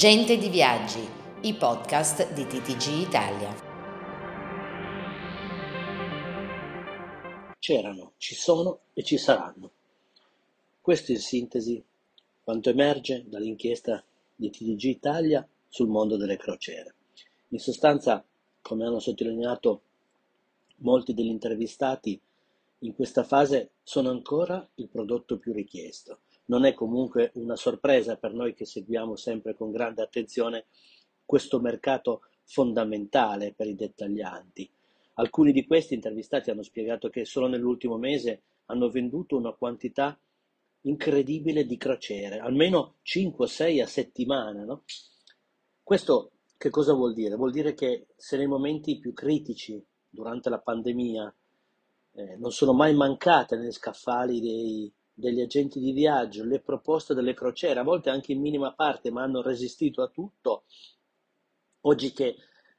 Gente di Viaggi, i podcast di TTG Italia. C'erano, ci sono e ci saranno. Questo in sintesi quanto emerge dall'inchiesta di TTG Italia sul mondo delle crociere. In sostanza, come hanno sottolineato molti degli intervistati, in questa fase sono ancora il prodotto più richiesto non è comunque una sorpresa per noi che seguiamo sempre con grande attenzione questo mercato fondamentale per i dettaglianti. Alcuni di questi intervistati hanno spiegato che solo nell'ultimo mese hanno venduto una quantità incredibile di crociere, almeno 5 o 6 a settimana. No? Questo che cosa vuol dire? Vuol dire che se nei momenti più critici durante la pandemia eh, non sono mai mancate negli scaffali dei degli agenti di viaggio, le proposte delle crociere, a volte anche in minima parte, ma hanno resistito a tutto. Oggi che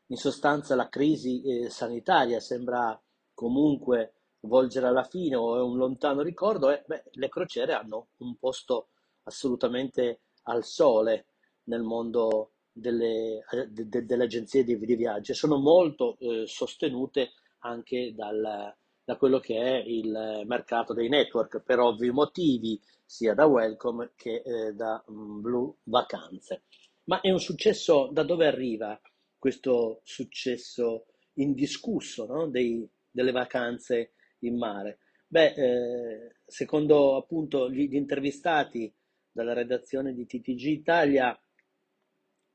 in sostanza la crisi eh, sanitaria sembra comunque volgere alla fine o è un lontano ricordo, eh, beh, le crociere hanno un posto assolutamente al sole nel mondo delle, de, de, delle agenzie di, di viaggio. Sono molto eh, sostenute anche dal, da quello che è il mercato dei network per ovvi motivi, sia da Welcome che eh, da um, Blue Vacanze. Ma è un successo, da dove arriva questo successo indiscusso no? Dei, delle vacanze in mare? Beh, eh, secondo appunto gli, intervistati dalla redazione di TTG Italia,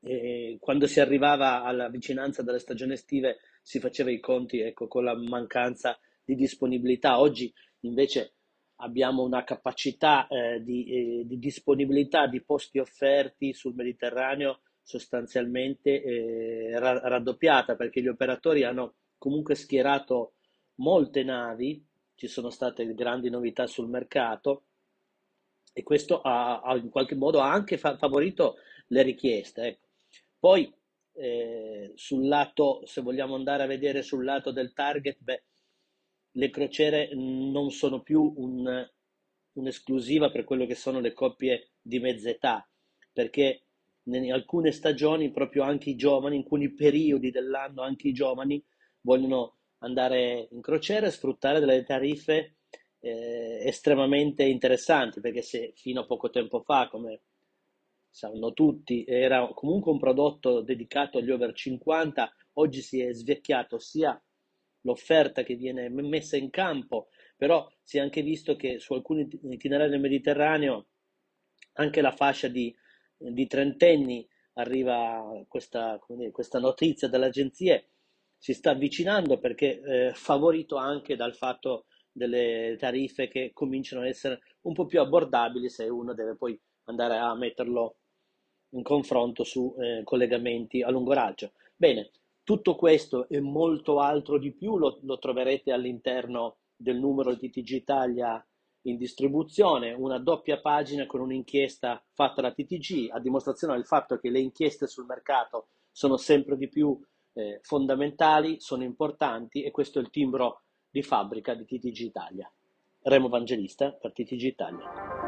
eh, quando si arrivava alla vicinanza delle stagioni estive si faceva i conti ecco, con la mancanza di disponibilità. Oggi invece abbiamo una capacità eh, di, eh, di, disponibilità di posti offerti sul Mediterraneo sostanzialmente eh, ra- raddoppiata perché gli operatori hanno comunque schierato molte navi, ci sono state grandi novità sul mercato e questo ha, ha in qualche modo anche fa- favorito le richieste. Ecco. Poi eh, sul lato, se vogliamo andare a vedere sul lato del target, beh, le crociere non sono più un, un'esclusiva per quello che sono le coppie di mezza età, perché in alcune stagioni proprio anche i giovani, in alcuni periodi dell'anno anche i giovani vogliono andare in crociera e sfruttare delle tariffe eh, estremamente interessanti, perché se fino a poco tempo fa, come sanno tutti, era comunque un prodotto dedicato agli over 50, oggi si è svecchiato sia l'offerta che viene messa in campo, però si è anche visto che su alcuni itinerari del Mediterraneo anche la fascia di, di trentenni arriva questa, dire, questa notizia dalle agenzie, si sta avvicinando perché eh, favorito anche dal fatto delle tariffe che cominciano ad essere un po' più abbordabili se uno deve poi andare a metterlo in confronto su eh, collegamenti a lungo raggio. Bene, tutto questo e molto altro di più lo, lo troverete all'interno del numero di TG Italia in distribuzione, una doppia pagina con un'inchiesta fatta da TTG a dimostrazione del fatto che le inchieste sul mercato sono sempre di più eh, fondamentali, sono importanti e questo è il timbro di fabbrica di TTG Italia. Remo Evangelista per TTG Italia.